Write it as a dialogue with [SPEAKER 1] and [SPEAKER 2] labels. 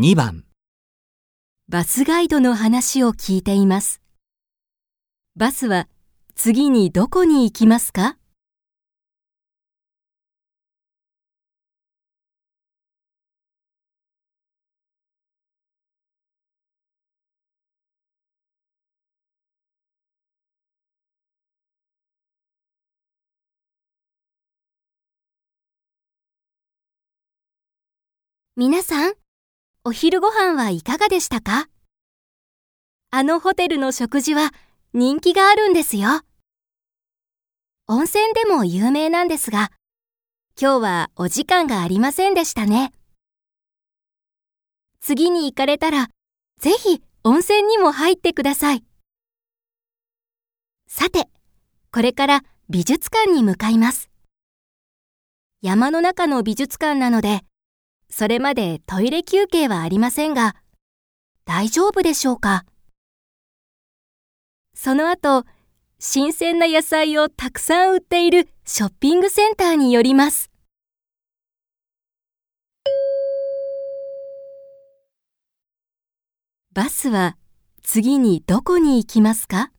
[SPEAKER 1] 2番
[SPEAKER 2] バスガイドの話を聞いています。バスは次にどこに行きますか？皆さん、お昼ご飯はいかがでしたか？あのホテルの食事は人気があるんですよ。温泉でも有名なんですが、今日はお時間がありませんでしたね。次に行かれたら、ぜひ温泉にも入ってください。さて、これから美術館に向かいます。山の中の美術館なので、それまでトイレ休憩はありませんが、大丈夫でしょうか？その後、新鮮な野菜をたくさん売っているショッピングセンターに寄ります。バスは次にどこに行きますか？